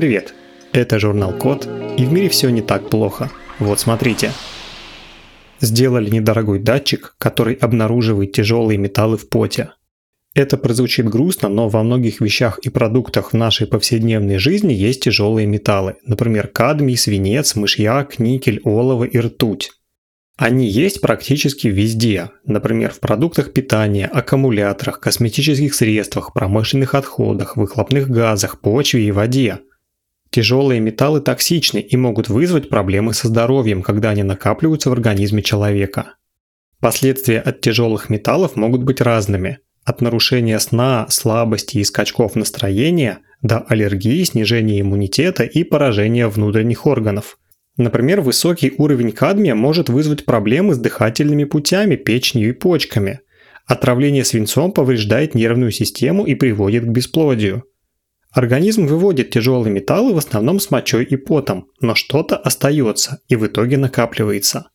Привет! Это журнал Код, и в мире все не так плохо. Вот смотрите. Сделали недорогой датчик, который обнаруживает тяжелые металлы в поте. Это прозвучит грустно, но во многих вещах и продуктах в нашей повседневной жизни есть тяжелые металлы, например, кадмий, свинец, мышьяк, никель, олово и ртуть. Они есть практически везде, например, в продуктах питания, аккумуляторах, косметических средствах, промышленных отходах, выхлопных газах, почве и воде. Тяжелые металлы токсичны и могут вызвать проблемы со здоровьем, когда они накапливаются в организме человека. Последствия от тяжелых металлов могут быть разными. От нарушения сна, слабости и скачков настроения до аллергии, снижения иммунитета и поражения внутренних органов – Например, высокий уровень кадмия может вызвать проблемы с дыхательными путями, печенью и почками. Отравление свинцом повреждает нервную систему и приводит к бесплодию. Организм выводит тяжелые металлы в основном с мочой и потом, но что-то остается и в итоге накапливается.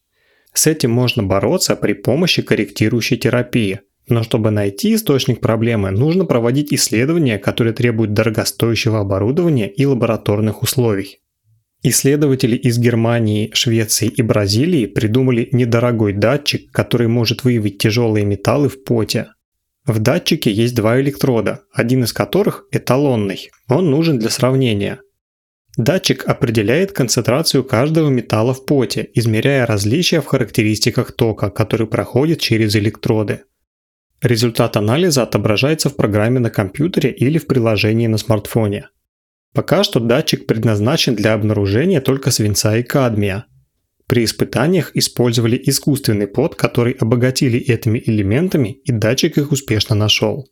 С этим можно бороться при помощи корректирующей терапии. Но чтобы найти источник проблемы, нужно проводить исследования, которые требуют дорогостоящего оборудования и лабораторных условий. Исследователи из Германии, Швеции и Бразилии придумали недорогой датчик, который может выявить тяжелые металлы в поте. В датчике есть два электрода, один из которых эталонный, он нужен для сравнения. Датчик определяет концентрацию каждого металла в поте, измеряя различия в характеристиках тока, который проходит через электроды. Результат анализа отображается в программе на компьютере или в приложении на смартфоне. Пока что датчик предназначен для обнаружения только свинца и кадмия. При испытаниях использовали искусственный пот, который обогатили этими элементами, и датчик их успешно нашел.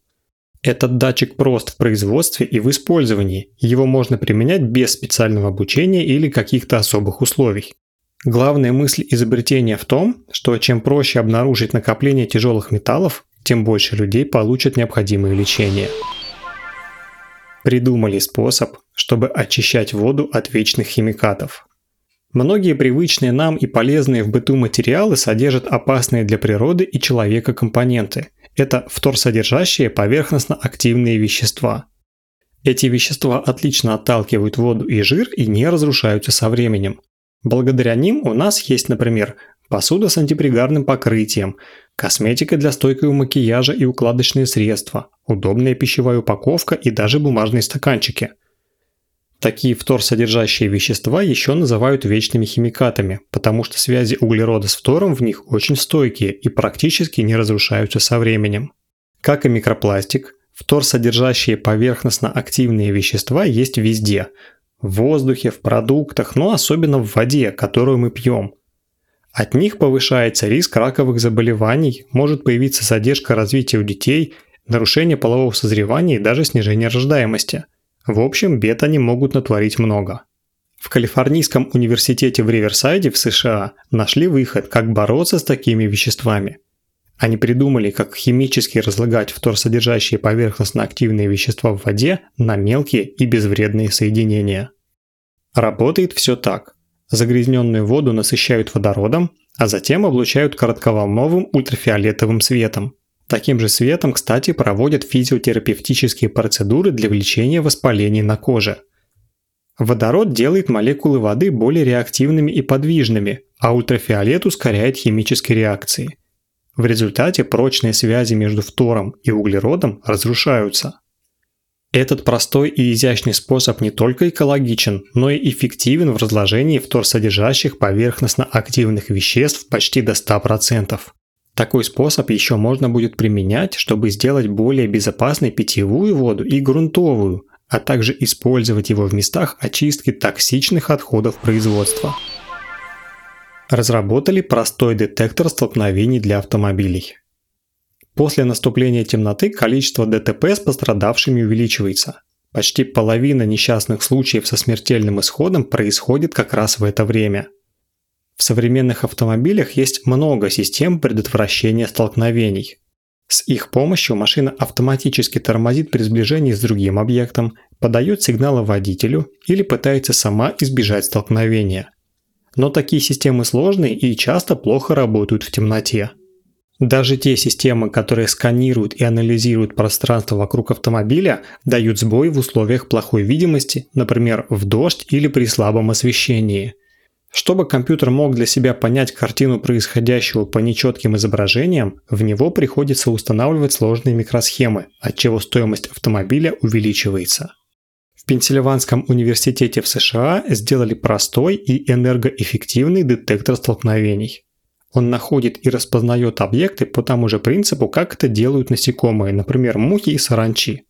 Этот датчик прост в производстве и в использовании, его можно применять без специального обучения или каких-то особых условий. Главная мысль изобретения в том, что чем проще обнаружить накопление тяжелых металлов, тем больше людей получат необходимое лечение придумали способ, чтобы очищать воду от вечных химикатов. Многие привычные нам и полезные в быту материалы содержат опасные для природы и человека компоненты. Это вторсодержащие поверхностно-активные вещества. Эти вещества отлично отталкивают воду и жир и не разрушаются со временем. Благодаря ним у нас есть, например, посуда с антипригарным покрытием, косметика для стойкого макияжа и укладочные средства, удобная пищевая упаковка и даже бумажные стаканчики. Такие вторсодержащие вещества еще называют вечными химикатами, потому что связи углерода с фтором в них очень стойкие и практически не разрушаются со временем. Как и микропластик, вторсодержащие поверхностно-активные вещества есть везде – в воздухе, в продуктах, но особенно в воде, которую мы пьем – от них повышается риск раковых заболеваний, может появиться задержка развития у детей, нарушение полового созревания и даже снижение рождаемости. В общем, бед они могут натворить много. В Калифорнийском университете в Риверсайде в США нашли выход, как бороться с такими веществами. Они придумали, как химически разлагать вторсодержащие поверхностно-активные вещества в воде на мелкие и безвредные соединения. Работает все так. Загрязненную воду насыщают водородом, а затем облучают коротковолновым ультрафиолетовым светом. Таким же светом, кстати, проводят физиотерапевтические процедуры для лечения воспалений на коже. Водород делает молекулы воды более реактивными и подвижными, а ультрафиолет ускоряет химические реакции. В результате прочные связи между фтором и углеродом разрушаются. Этот простой и изящный способ не только экологичен, но и эффективен в разложении вторсодержащих поверхностно-активных веществ почти до 100%. Такой способ еще можно будет применять, чтобы сделать более безопасной питьевую воду и грунтовую, а также использовать его в местах очистки токсичных отходов производства. Разработали простой детектор столкновений для автомобилей. После наступления темноты количество ДТП с пострадавшими увеличивается. Почти половина несчастных случаев со смертельным исходом происходит как раз в это время. В современных автомобилях есть много систем предотвращения столкновений. С их помощью машина автоматически тормозит при сближении с другим объектом, подает сигналы водителю или пытается сама избежать столкновения. Но такие системы сложные и часто плохо работают в темноте. Даже те системы, которые сканируют и анализируют пространство вокруг автомобиля, дают сбой в условиях плохой видимости, например, в дождь или при слабом освещении. Чтобы компьютер мог для себя понять картину происходящего по нечетким изображениям, в него приходится устанавливать сложные микросхемы, отчего стоимость автомобиля увеличивается. В Пенсильванском университете в США сделали простой и энергоэффективный детектор столкновений. Он находит и распознает объекты по тому же принципу, как это делают насекомые, например, мухи и саранчи.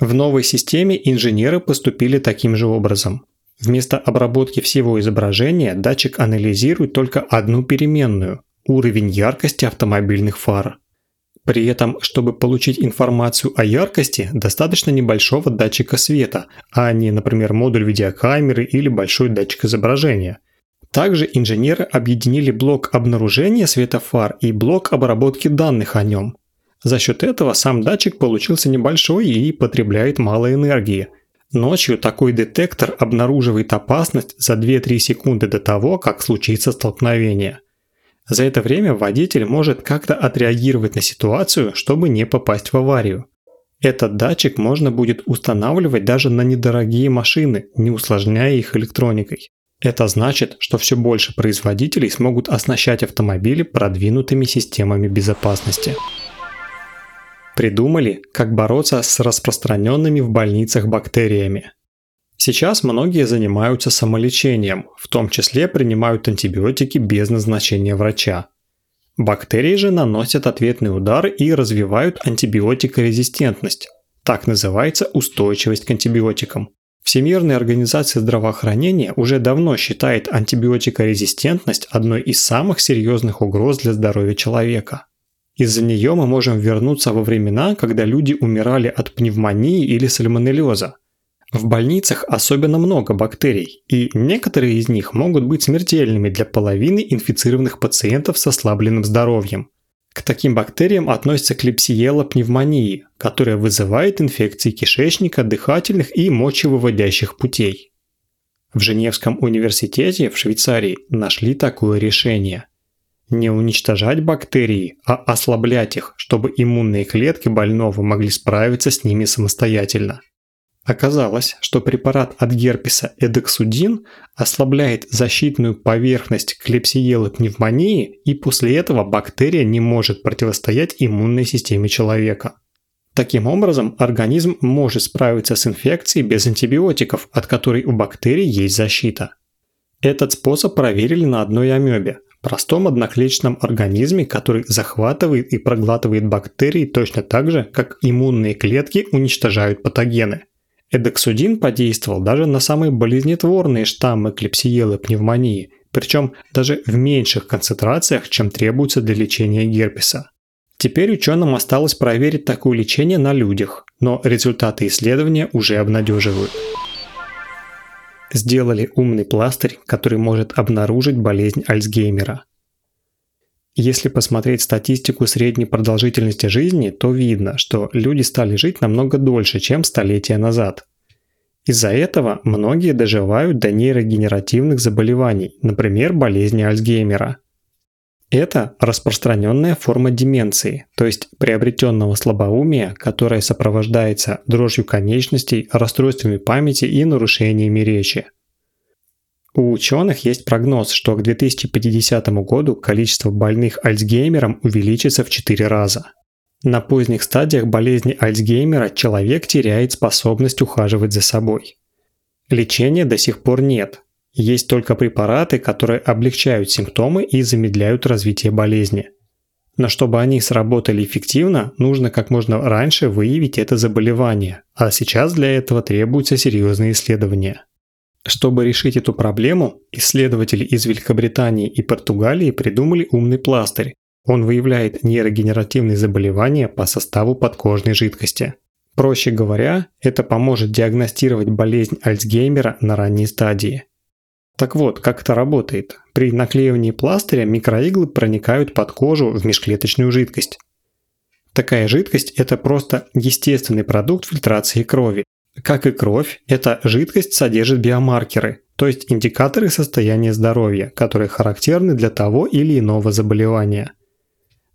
В новой системе инженеры поступили таким же образом. Вместо обработки всего изображения датчик анализирует только одну переменную – уровень яркости автомобильных фар. При этом, чтобы получить информацию о яркости, достаточно небольшого датчика света, а не, например, модуль видеокамеры или большой датчик изображения. Также инженеры объединили блок обнаружения света фар и блок обработки данных о нем. За счет этого сам датчик получился небольшой и потребляет мало энергии. Ночью такой детектор обнаруживает опасность за 2-3 секунды до того, как случится столкновение – за это время водитель может как-то отреагировать на ситуацию, чтобы не попасть в аварию. Этот датчик можно будет устанавливать даже на недорогие машины, не усложняя их электроникой. Это значит, что все больше производителей смогут оснащать автомобили продвинутыми системами безопасности. Придумали, как бороться с распространенными в больницах бактериями. Сейчас многие занимаются самолечением, в том числе принимают антибиотики без назначения врача. Бактерии же наносят ответный удар и развивают антибиотикорезистентность. Так называется устойчивость к антибиотикам. Всемирная организация здравоохранения уже давно считает антибиотикорезистентность одной из самых серьезных угроз для здоровья человека. Из-за нее мы можем вернуться во времена, когда люди умирали от пневмонии или сальмонеллеза – в больницах особенно много бактерий, и некоторые из них могут быть смертельными для половины инфицированных пациентов с ослабленным здоровьем. К таким бактериям относится клепсиела пневмонии, которая вызывает инфекции кишечника, дыхательных и мочевыводящих путей. В Женевском университете в Швейцарии нашли такое решение. Не уничтожать бактерии, а ослаблять их, чтобы иммунные клетки больного могли справиться с ними самостоятельно. Оказалось, что препарат от герпеса эдексудин ослабляет защитную поверхность клепсиелы пневмонии, и после этого бактерия не может противостоять иммунной системе человека. Таким образом, организм может справиться с инфекцией без антибиотиков, от которой у бактерий есть защита. Этот способ проверили на одной амебе, простом одноклеточном организме, который захватывает и проглатывает бактерии точно так же, как иммунные клетки уничтожают патогены – Эдексудин подействовал даже на самые болезнетворные штаммы клепсиелы пневмонии, причем даже в меньших концентрациях, чем требуется для лечения герпеса. Теперь ученым осталось проверить такое лечение на людях, но результаты исследования уже обнадеживают. Сделали умный пластырь, который может обнаружить болезнь Альцгеймера – если посмотреть статистику средней продолжительности жизни, то видно, что люди стали жить намного дольше, чем столетия назад. Из-за этого многие доживают до нейрогенеративных заболеваний, например, болезни Альцгеймера. Это распространенная форма деменции, то есть приобретенного слабоумия, которое сопровождается дрожью конечностей, расстройствами памяти и нарушениями речи. У ученых есть прогноз, что к 2050 году количество больных Альцгеймером увеличится в 4 раза. На поздних стадиях болезни Альцгеймера человек теряет способность ухаживать за собой. Лечения до сих пор нет. Есть только препараты, которые облегчают симптомы и замедляют развитие болезни. Но чтобы они сработали эффективно, нужно как можно раньше выявить это заболевание, а сейчас для этого требуются серьезные исследования. Чтобы решить эту проблему, исследователи из Великобритании и Португалии придумали умный пластырь. Он выявляет нейрогенеративные заболевания по составу подкожной жидкости. Проще говоря, это поможет диагностировать болезнь Альцгеймера на ранней стадии. Так вот, как это работает? При наклеивании пластыря микроиглы проникают под кожу в межклеточную жидкость. Такая жидкость – это просто естественный продукт фильтрации крови, как и кровь, эта жидкость содержит биомаркеры, то есть индикаторы состояния здоровья, которые характерны для того или иного заболевания.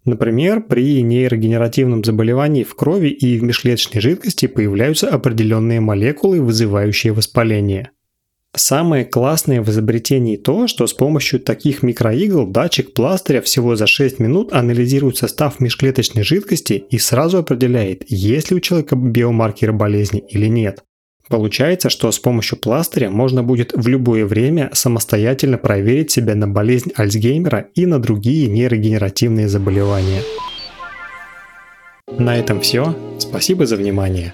Например, при нейрогенеративном заболевании в крови и в межклеточной жидкости появляются определенные молекулы, вызывающие воспаление. Самое классное в изобретении то, что с помощью таких микроигл датчик пластыря всего за 6 минут анализирует состав межклеточной жидкости и сразу определяет, есть ли у человека биомаркеры болезни или нет. Получается, что с помощью пластыря можно будет в любое время самостоятельно проверить себя на болезнь Альцгеймера и на другие нейрогенеративные заболевания. На этом все. Спасибо за внимание.